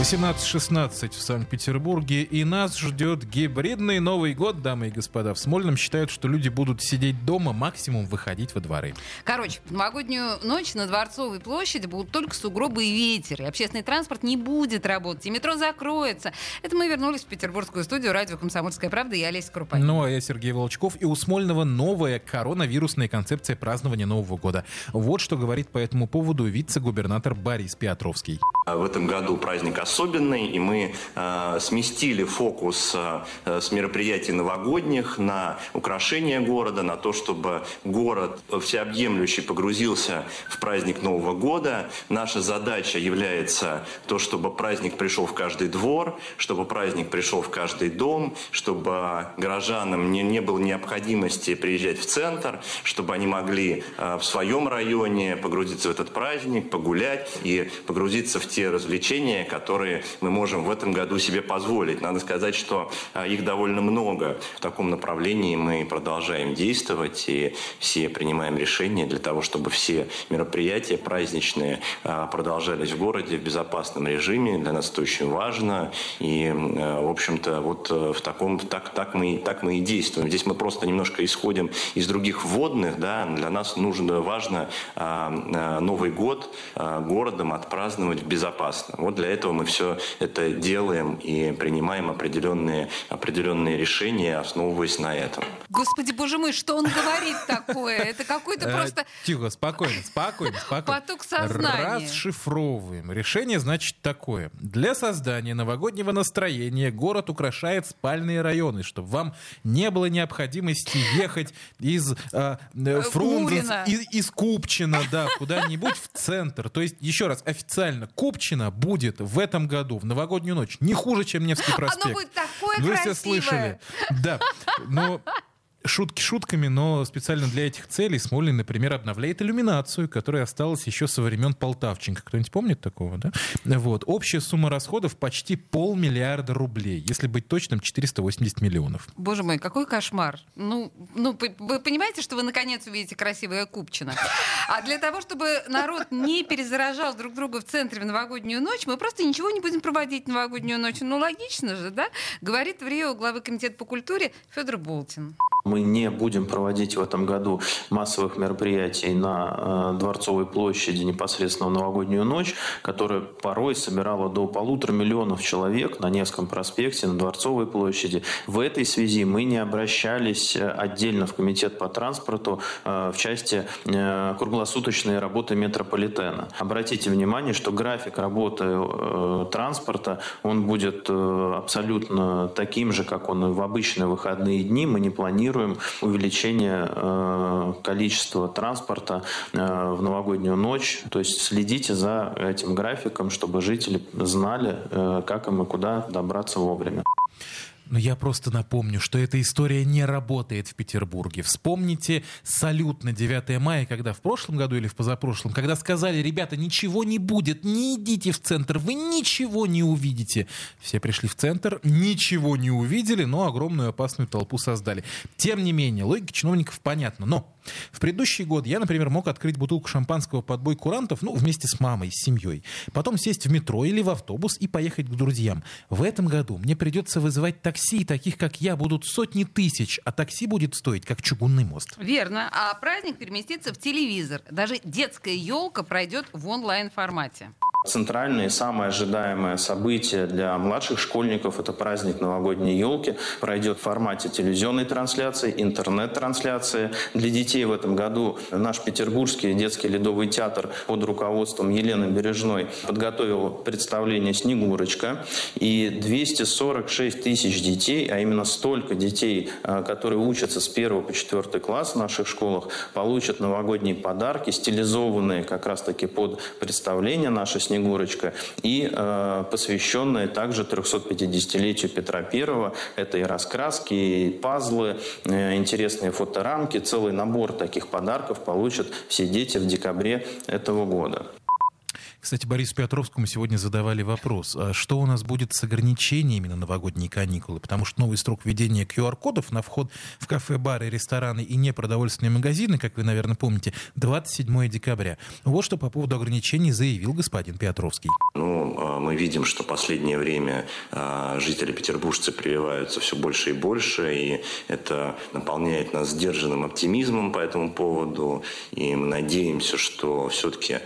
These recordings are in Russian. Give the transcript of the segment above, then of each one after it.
18.16 в Санкт-Петербурге, и нас ждет гибридный Новый год, дамы и господа. В Смольном считают, что люди будут сидеть дома, максимум выходить во дворы. Короче, в новогоднюю ночь на Дворцовой площади будут только сугробы и ветер, и общественный транспорт не будет работать, и метро закроется. Это мы вернулись в петербургскую студию радио «Комсомольская правда» и Олеся Крупанин. Ну, а я Сергей Волчков, и у Смольного новая коронавирусная концепция празднования Нового года. Вот что говорит по этому поводу вице-губернатор Борис Петровский. В этом году праздник особенный, и мы э, сместили фокус э, с мероприятий новогодних на украшение города, на то, чтобы город всеобъемлющий погрузился в праздник Нового года. Наша задача является то, чтобы праздник пришел в каждый двор, чтобы праздник пришел в каждый дом, чтобы горожанам не, не было необходимости приезжать в центр, чтобы они могли э, в своем районе погрузиться в этот праздник, погулять и погрузиться в те развлечения, которые мы можем в этом году себе позволить. Надо сказать, что а, их довольно много. В таком направлении мы продолжаем действовать и все принимаем решения для того, чтобы все мероприятия праздничные а, продолжались в городе в безопасном режиме. Для нас это очень важно. И, а, в общем-то, вот э, в таком, так, так, мы, так мы и действуем. Здесь мы просто немножко исходим из других вводных. Да? Для нас нужно, важно Новый год городом отпраздновать безопасно. Вот для этого мы все это делаем и принимаем определенные, определенные решения, основываясь на этом. Господи, боже мой, что он говорит такое? Это какой-то Э, просто Тихо, спокойно, спокойно, спокойно. поток сознания. Расшифровываем. Решение значит такое. Для создания новогоднего настроения город украшает спальные районы, чтобы вам не было необходимости ехать из э, э, Фрунзе, из, из Купчино, да, куда-нибудь в центр. То есть, еще раз, официально, Купчино будет в этом году, в новогоднюю ночь, не хуже, чем Невский проспект. Оно будет такое Вы красивое. все слышали. Да. Но шутки шутками, но специально для этих целей Смолин, например, обновляет иллюминацию, которая осталась еще со времен Полтавченко. Кто-нибудь помнит такого, да? Вот. Общая сумма расходов почти полмиллиарда рублей. Если быть точным, 480 миллионов. Боже мой, какой кошмар. Ну, ну, вы понимаете, что вы наконец увидите красивое Купчино. А для того, чтобы народ не перезаражал друг друга в центре в новогоднюю ночь, мы просто ничего не будем проводить в новогоднюю ночь. Ну, логично же, да? Говорит в Рио главы комитета по культуре Федор Болтин. Мы не будем проводить в этом году массовых мероприятий на э, Дворцовой площади непосредственно в новогоднюю ночь, которая порой собирала до полутора миллионов человек на Невском проспекте, на Дворцовой площади. В этой связи мы не обращались э, отдельно в Комитет по транспорту э, в части круглосуточной работы метрополитена. Обратите внимание, что график работы транспорта, он будет абсолютно таким же, как он в обычные выходные дни. Мы не планируем увеличение э, количества транспорта э, в новогоднюю ночь. То есть следите за этим графиком, чтобы жители знали, э, как им и куда добраться вовремя. Но я просто напомню, что эта история не работает в Петербурге. Вспомните салют на 9 мая, когда в прошлом году или в позапрошлом, когда сказали, ребята, ничего не будет, не идите в центр, вы ничего не увидите. Все пришли в центр, ничего не увидели, но огромную опасную толпу создали. Тем не менее, логика чиновников понятна. Но в предыдущий год я, например, мог открыть бутылку шампанского под бой курантов, ну, вместе с мамой, с семьей. Потом сесть в метро или в автобус и поехать к друзьям. В этом году мне придется вызывать такси, таких, как я, будут сотни тысяч, а такси будет стоить, как чугунный мост. Верно. А праздник переместится в телевизор. Даже детская елка пройдет в онлайн-формате. Центральное и самое ожидаемое событие для младших школьников – это праздник новогодней елки. Пройдет в формате телевизионной трансляции, интернет-трансляции. Для детей в этом году наш Петербургский детский ледовый театр под руководством Елены Бережной подготовил представление «Снегурочка». И 246 тысяч детей, а именно столько детей, э, которые учатся с 1 по 4 класс в наших школах, получат новогодние подарки, стилизованные как раз-таки под представление наше «Снегурочка», и э, посвященная также 350-летию Петра Первого. Это и раскраски, и пазлы, э, интересные фоторамки, целый набор таких подарков получат все дети в декабре этого года. Кстати, Борису Петровскому сегодня задавали вопрос, а что у нас будет с ограничениями на новогодние каникулы? Потому что новый срок введения QR-кодов на вход в кафе, бары, рестораны и непродовольственные магазины, как вы, наверное, помните, 27 декабря. Вот что по поводу ограничений заявил господин Петровский. Ну, а, мы видим, что последнее время а, жители петербуржцы прививаются все больше и больше, и это наполняет нас сдержанным оптимизмом по этому поводу, и мы надеемся, что все-таки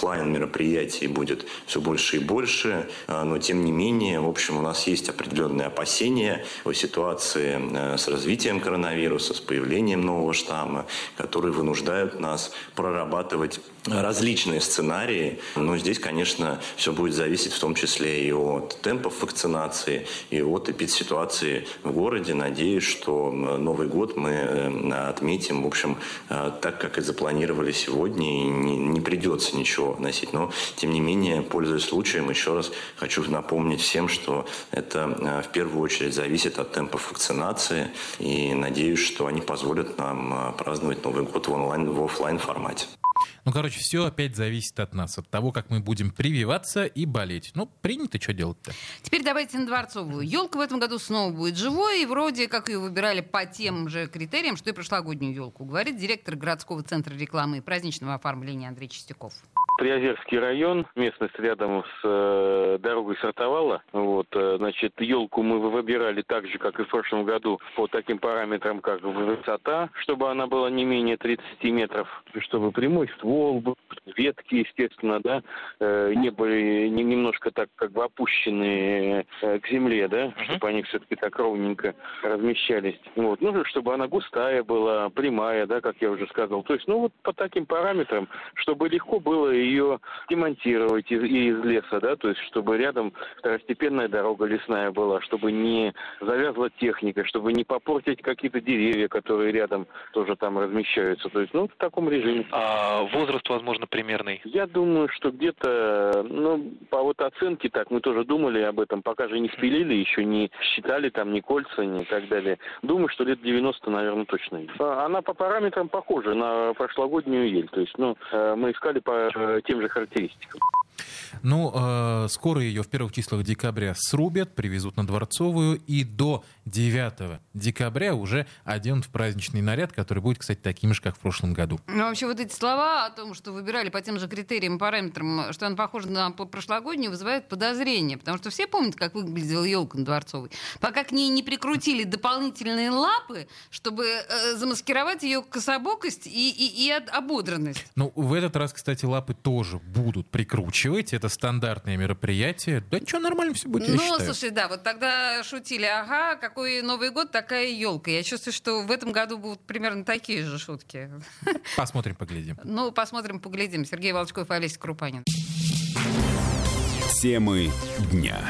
офлайн мероприятий будет все больше и больше, а, но тем не менее, в общем, у нас есть определенные опасения о ситуации э, с развитием коронавируса, с появлением нового штамма, которые вынуждают нас прорабатывать различные сценарии. Но здесь, конечно, все будет зависеть в том числе и от темпов вакцинации, и от эпидситуации в городе. Надеюсь, что Новый год мы э, отметим, в общем, э, так, как и запланировали сегодня, и не, не придется ничего носить. Но, тем не менее, пользуясь случаем, еще раз хочу напомнить всем, что это э, в первую очередь зависит от темпов вакцинации, и надеюсь, что они позволят нам праздновать Новый год в, онлайн, в офлайн формате. Ну, короче, все опять зависит от нас, от того, как мы будем прививаться и болеть. Ну, принято, что делать-то? Теперь давайте на Дворцовую. Елка в этом году снова будет живой, и вроде как ее выбирали по тем же критериям, что и прошлогоднюю елку, говорит директор городского центра рекламы и праздничного оформления Андрей Чистяков. Приозерский район, местность рядом с э, дорогой Сартовала. Вот, э, значит, елку мы выбирали так же, как и в прошлом году, по таким параметрам, как высота, чтобы она была не менее 30 метров, чтобы прямой ствол был, ветки, естественно, да, э, не были не, немножко так как бы опущенные э, к земле, да, uh-huh. чтобы они все-таки так ровненько размещались. Вот, ну, чтобы она густая была, прямая, да, как я уже сказал. То есть, ну, вот по таким параметрам, чтобы легко было и ее демонтировать из, из леса, да, то есть чтобы рядом второстепенная дорога лесная была, чтобы не завязла техника, чтобы не попортить какие-то деревья, которые рядом тоже там размещаются. То есть, ну, в таком режиме. А возраст, возможно, примерный? Я думаю, что где-то, ну, по вот оценке так, мы тоже думали об этом, пока же не спилили, еще не считали там ни кольца, ни так далее. Думаю, что лет 90, наверное, точно. А она по параметрам похожа на прошлогоднюю ель. То есть, ну, э, мы искали по тем же характеристикам. Ну, э, скоро ее в первых числах декабря срубят, привезут на Дворцовую, и до 9 декабря уже оденут в праздничный наряд, который будет, кстати, таким же, как в прошлом году. Ну, вообще, вот эти слова о том, что выбирали по тем же критериям, параметрам, что она похожа на прошлогоднюю, вызывают подозрения, потому что все помнят, как выглядела елка на Дворцовой. Пока к ней не прикрутили дополнительные лапы, чтобы э, замаскировать ее кособокость и, и, и ободранность. Ну, в этот раз, кстати, лапы тоже будут прикручивать. Это стандартное мероприятие. Да что, нормально все будет, Ну, слушай, да, вот тогда шутили, ага, какой Новый год, такая елка. Я чувствую, что в этом году будут примерно такие же шутки. Посмотрим, поглядим. Ну, посмотрим, поглядим. Сергей Волчков и Олеся Крупанин. Темы дня.